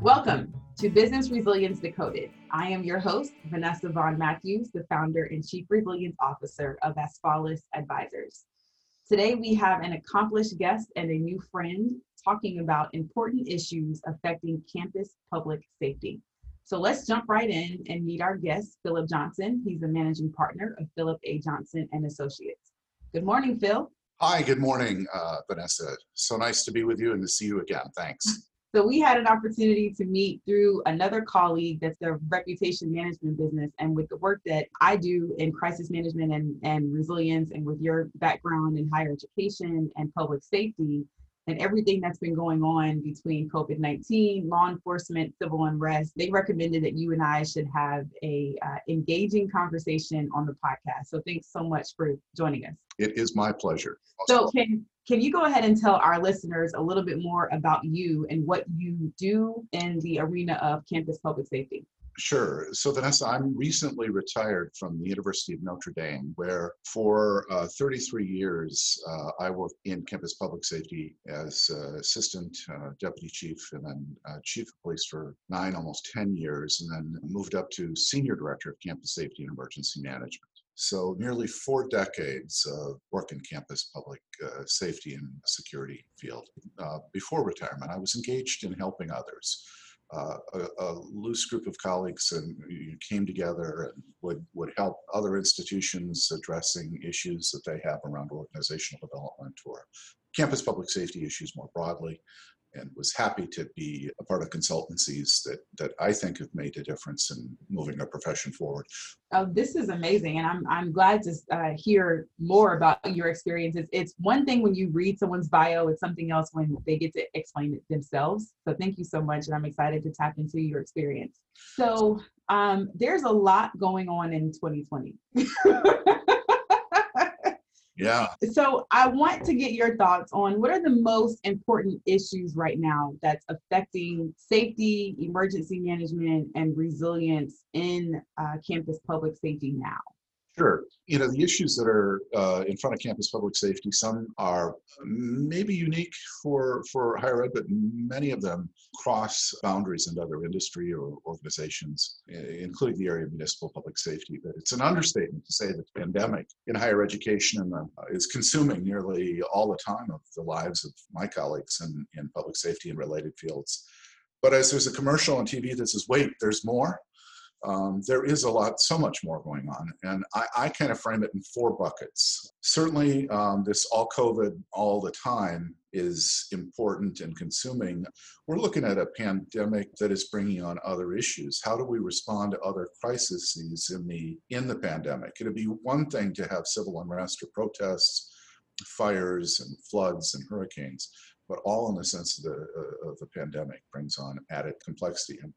Welcome to Business Resilience Decoded. I am your host, Vanessa Vaughn Matthews, the founder and chief resilience officer of Asfalis Advisors. Today, we have an accomplished guest and a new friend talking about important issues affecting campus public safety. So let's jump right in and meet our guest, Philip Johnson. He's the managing partner of Philip A. Johnson and Associates. Good morning, Phil. Hi, good morning, uh, Vanessa. So nice to be with you and to see you again. Thanks. So we had an opportunity to meet through another colleague that's a reputation management business. And with the work that I do in crisis management and, and resilience and with your background in higher education and public safety, and everything that's been going on between COVID 19, law enforcement, civil unrest, they recommended that you and I should have a uh, engaging conversation on the podcast. So thanks so much for joining us. It is my pleasure. So can can you go ahead and tell our listeners a little bit more about you and what you do in the arena of campus public safety? Sure. So, Vanessa, I'm recently retired from the University of Notre Dame, where for uh, 33 years uh, I worked in campus public safety as uh, assistant uh, deputy chief and then uh, chief of police for nine, almost 10 years, and then moved up to senior director of campus safety and emergency management. So, nearly four decades of work in campus public uh, safety and security field. before retirement, I was engaged in helping others uh, a, a, loose group of colleagues and you came together and would, would help other institutions addressing issues that they have around organizational development or campus public safety issues more broadly and was happy to be a part of consultancies that that I think have made a difference in moving our profession forward. Oh, this is amazing, and I'm I'm glad to uh, hear more about your experiences. It's one thing when you read someone's bio; it's something else when they get to explain it themselves. So thank you so much, and I'm excited to tap into your experience. So um, there's a lot going on in 2020. Yeah. So I want to get your thoughts on what are the most important issues right now that's affecting safety, emergency management, and resilience in uh, campus public safety now. Sure. You know, the issues that are uh, in front of campus public safety, some are maybe unique for, for higher ed, but many of them cross boundaries into other industry or organizations, including the area of municipal public safety. But it's an understatement to say that the pandemic in higher education and, uh, is consuming nearly all the time of the lives of my colleagues in, in public safety and related fields. But as there's a commercial on TV that says, wait, there's more, um, there is a lot, so much more going on. And I, I kind of frame it in four buckets. Certainly, um, this all COVID all the time is important and consuming. We're looking at a pandemic that is bringing on other issues. How do we respond to other crises in the in the pandemic? It'd be one thing to have civil unrest or protests, fires and floods and hurricanes, but all in the sense of the uh, of the pandemic brings on added complexity. And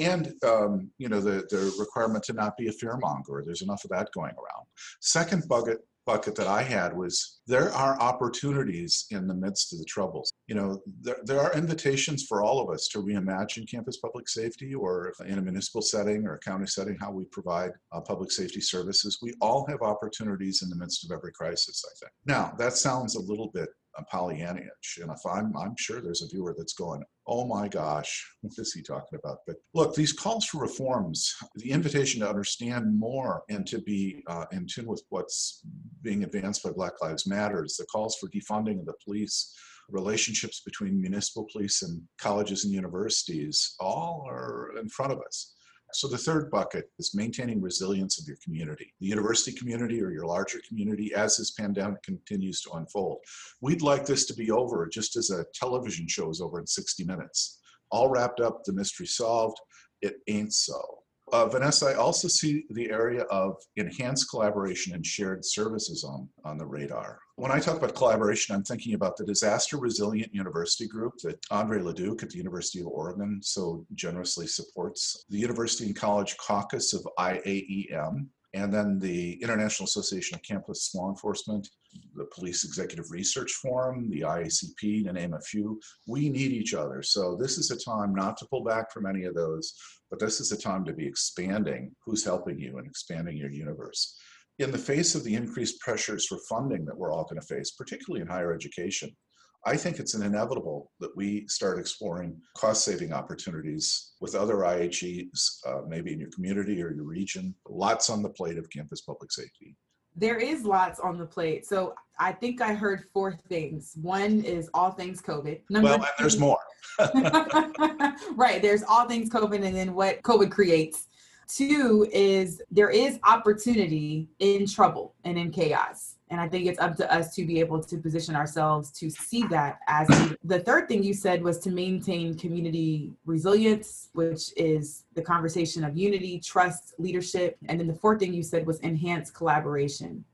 and um, you know the, the requirement to not be a fearmonger. There's enough of that going around. Second bucket bucket that I had was there are opportunities in the midst of the troubles. You know, there, there are invitations for all of us to reimagine campus public safety or in a municipal setting or a county setting, how we provide uh, public safety services. We all have opportunities in the midst of every crisis, I think. Now, that sounds a little bit Pollyannish. And if I'm, I'm sure there's a viewer that's going, oh my gosh, what is he talking about? But look, these calls for reforms, the invitation to understand more and to be uh, in tune with what's being advanced by Black Lives Matters, the calls for defunding of the police, relationships between municipal police and colleges and universities, all are in front of us. So the third bucket is maintaining resilience of your community, the university community or your larger community as this pandemic continues to unfold. We'd like this to be over just as a television show is over in 60 minutes. All wrapped up, the mystery solved. It ain't so. Uh, Vanessa, I also see the area of enhanced collaboration and shared services on, on the radar. When I talk about collaboration, I'm thinking about the Disaster Resilient University Group that Andre LeDuc at the University of Oregon so generously supports, the University and College Caucus of IAEM, and then the International Association of Campus Law Enforcement, the Police Executive Research Forum, the IACP, to name a few. We need each other. So this is a time not to pull back from any of those, but this is a time to be expanding who's helping you and expanding your universe. in the face of the increased pressures for funding that we're all going to face, particularly in higher education, I think it's an inevitable that we start exploring cost saving opportunities with other IHEs, uh, maybe in your community or your region. Lots on the plate of campus public safety. There is lots on the plate. So I think I heard four things. One is all things COVID. Number well, there's more. right. There's all things COVID and then what COVID creates. Two is there is opportunity in trouble and in chaos. And I think it's up to us to be able to position ourselves to see that as the third thing you said was to maintain community resilience, which is the conversation of unity, trust, leadership. And then the fourth thing you said was enhance collaboration.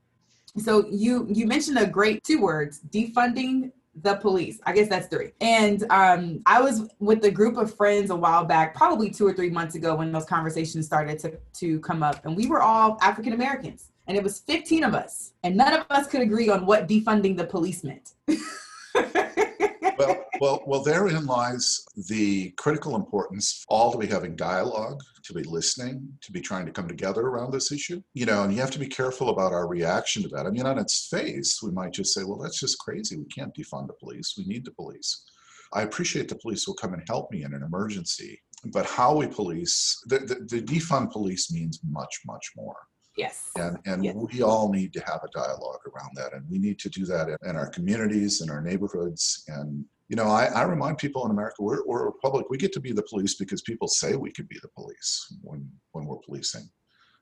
So you you mentioned a great two words, defunding the police. I guess that's three. And um, I was with a group of friends a while back, probably two or three months ago, when those conversations started to, to come up. And we were all African Americans and it was 15 of us, and none of us could agree on what defunding the police meant. well, well, well, therein lies the critical importance all to be having dialogue, to be listening, to be trying to come together around this issue. You know, and you have to be careful about our reaction to that. I mean, on its face, we might just say, well, that's just crazy. We can't defund the police. We need the police. I appreciate the police will come and help me in an emergency, but how we police, the, the, the defund police means much, much more. Yes. And, and yes. we all need to have a dialogue around that. And we need to do that in, in our communities, in our neighborhoods. And, you know, I, I remind people in America, we're, we're a republic. We get to be the police because people say we could be the police when, when we're policing.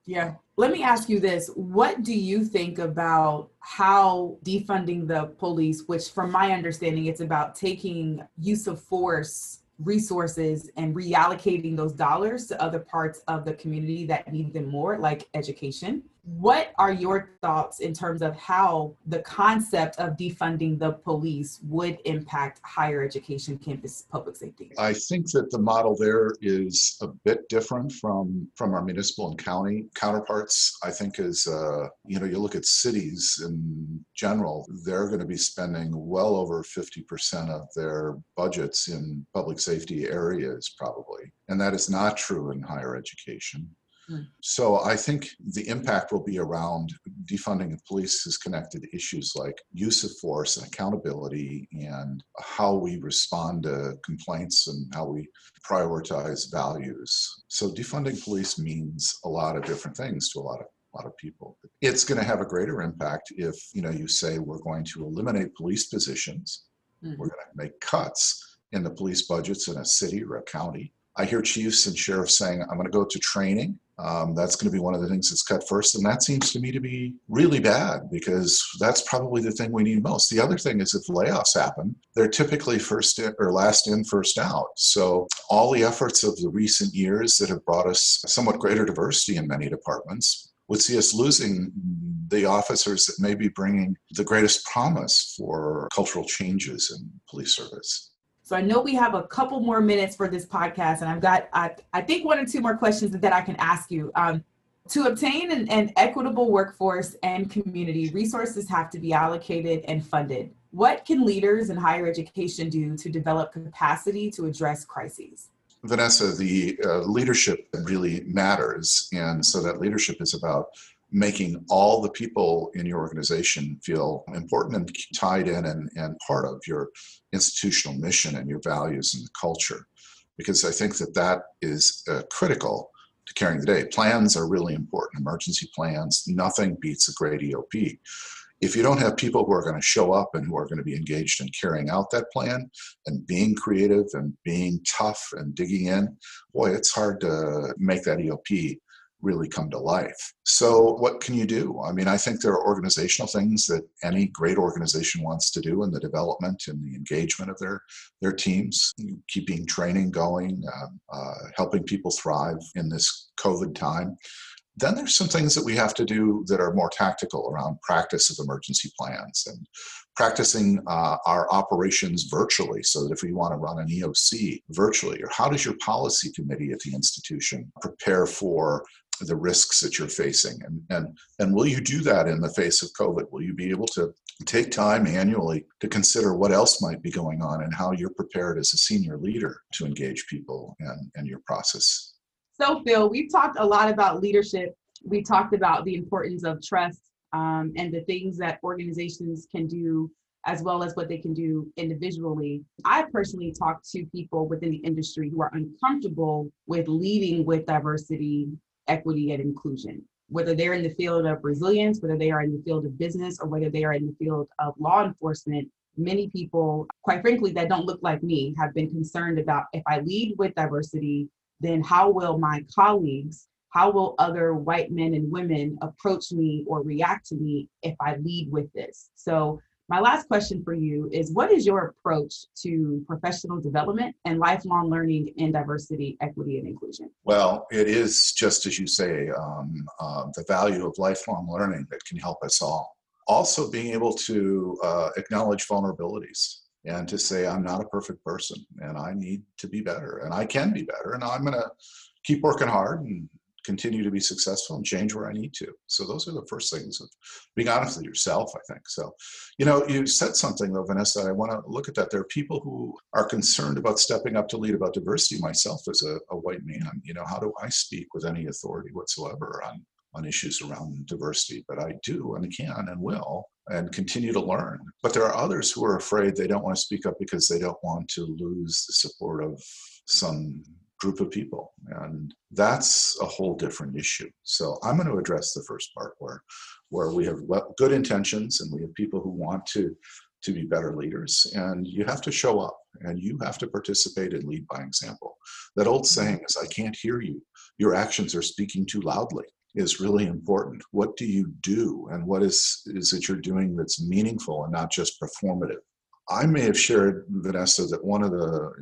Yeah. Let me ask you this. What do you think about how defunding the police, which from my understanding, it's about taking use of force resources and reallocating those dollars to other parts of the community that need them more, like education. What are your thoughts in terms of how the concept of defunding the police would impact higher education campus public safety? I think that the model there is a bit different from from our municipal and county counterparts. I think as uh, you know, you look at cities in general, they're going to be spending well over 50% of their budgets in public safety areas probably. And that is not true in higher education. Mm. So I think the impact will be around defunding the police is connected to issues like use of force and accountability and how we respond to complaints and how we prioritize values. So defunding police means a lot of different things to a lot of a lot of people. It's going to have a greater impact if you know you say we're going to eliminate police positions, mm-hmm. we're going to make cuts in the police budgets in a city or a county. I hear chiefs and sheriffs saying, I'm going to go to training um, that's going to be one of the things that's cut first. And that seems to me to be really bad because that's probably the thing we need most. The other thing is if layoffs happen, they're typically first in, or last in, first out. So all the efforts of the recent years that have brought us somewhat greater diversity in many departments would see us losing the officers that may be bringing the greatest promise for cultural changes in police service. So I know we have a couple more minutes for this podcast, and I've got, I, I think, one or two more questions that I can ask you. Um, to obtain an, an equitable workforce and community, resources have to be allocated and funded. What can leaders in higher education do to develop capacity to address crises? Vanessa, the uh, leadership really matters. And so that leadership is about making all the people in your organization feel important and tied in and, and part of your institutional mission and your values and the culture. Because I think that that is uh, critical to carrying the day. Plans are really important, emergency plans. Nothing beats a great EOP. If you don't have people who are going to show up and who are going to be engaged in carrying out that plan and being creative and being tough and digging in, boy, it's hard to make that EOP really come to life. So, what can you do? I mean, I think there are organizational things that any great organization wants to do in the development and the engagement of their their teams, keeping training going, uh, uh, helping people thrive in this COVID time. Then there's some things that we have to do that are more tactical around practice of emergency plans and practicing uh, our operations virtually so that if we want to run an EOC virtually, or how does your policy committee at the institution prepare for the risks that you're facing? And and and will you do that in the face of covid? Will you be able to take time annually to consider what else might be going on and how you're prepared as a senior leader to engage people and and your process so phil we've talked a lot about leadership we talked about the importance of trust um, and the things that organizations can do as well as what they can do individually. I personally talk to people within the industry who are uncomfortable with leading with diversity, equity, and inclusion. Whether they're in the field of resilience, whether they are in the field of business, or whether they are in the field of law enforcement, many people, quite frankly, that don't look like me, have been concerned about if I lead with diversity, then how will my colleagues, how will other white men and women approach me or react to me if I lead with this? So my last question for you is what is your approach to professional development and lifelong learning in diversity, equity, and inclusion? Well, it is just as you say, um, uh, the value of lifelong learning that can help us all. Also, being able to uh, acknowledge vulnerabilities and to say, I'm not a perfect person and I need to be better and I can be better and I'm going to keep working hard and continue to be successful and change where I need to. So those are the first things of being honest with yourself, I think. So, you know, you said something though, Vanessa. I want to look at that. There are people who are concerned about stepping up to lead about diversity. Myself as a, a white man, you know, how do I speak with any authority whatsoever on on issues around diversity, but I do and can and will and continue to learn. But there are others who are afraid they don't want to speak up because they don't want to lose the support of some group of people. And that's a whole different issue. So I'm going to address the first part where, where we have good intentions and we have people who want to, to be better leaders. And you have to show up and you have to participate and lead by example. That old mm-hmm. saying is, I can't hear you. Your actions are speaking too loudly is really important. What do you do and what is, is it you're doing that's meaningful and not just performative? I may have shared, Vanessa, that one of the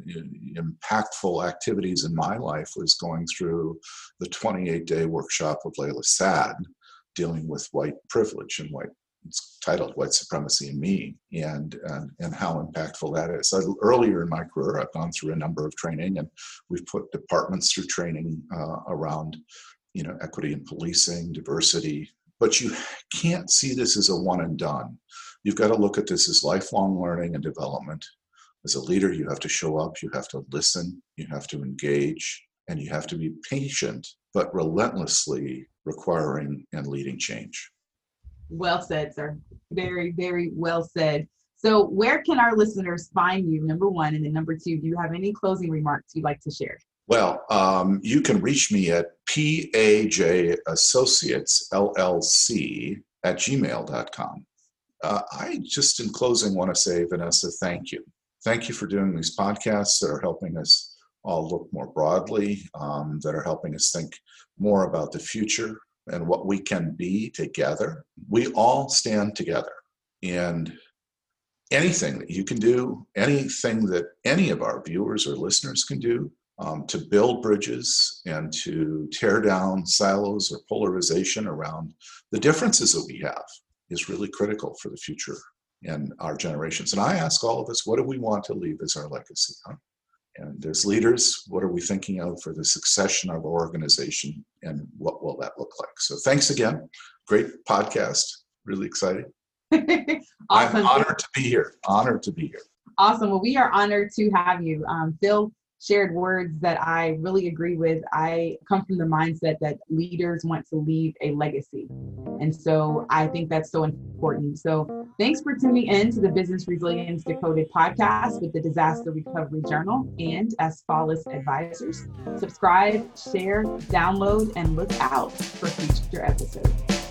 impactful activities in my life was going through the 28 day workshop with Layla Saad, dealing with white privilege and white it's titled white supremacy and me and, and and how impactful that is so earlier in my career i've gone through a number of training and we've put departments through training uh, around you know equity and policing diversity but you can't see this as a one and done You've got to look at this as lifelong learning and development. As a leader, you have to show up, you have to listen, you have to engage, and you have to be patient, but relentlessly requiring and leading change. Well said, sir. Very, very well said. So, where can our listeners find you? Number one, and then number two, do you have any closing remarks you'd like to share? Well, um, you can reach me at PAJ Associates LLC at gmail.com. Uh, I just, in closing, want to say, Vanessa, thank you. Thank you for doing these podcasts that are helping us all look more broadly, um, that are helping us think more about the future and what we can be together. We all stand together. And anything that you can do, anything that any of our viewers or listeners can do um, to build bridges and to tear down silos or polarization around the differences that we have is really critical for the future and our generations. And I ask all of us, what do we want to leave as our legacy? Huh? And as leaders, what are we thinking of for the succession of our organization and what will that look like? So thanks again. Great podcast. Really excited. awesome. I'm honored to be here. Honored to be here. Awesome. Well, we are honored to have you. Um, Phil, shared words that I really agree with. I come from the mindset that leaders want to leave a legacy. And so I think that's so important. So thanks for tuning in to the Business Resilience Decoded podcast with the Disaster Recovery Journal and Asfalis Advisors. Subscribe, share, download, and look out for future episodes.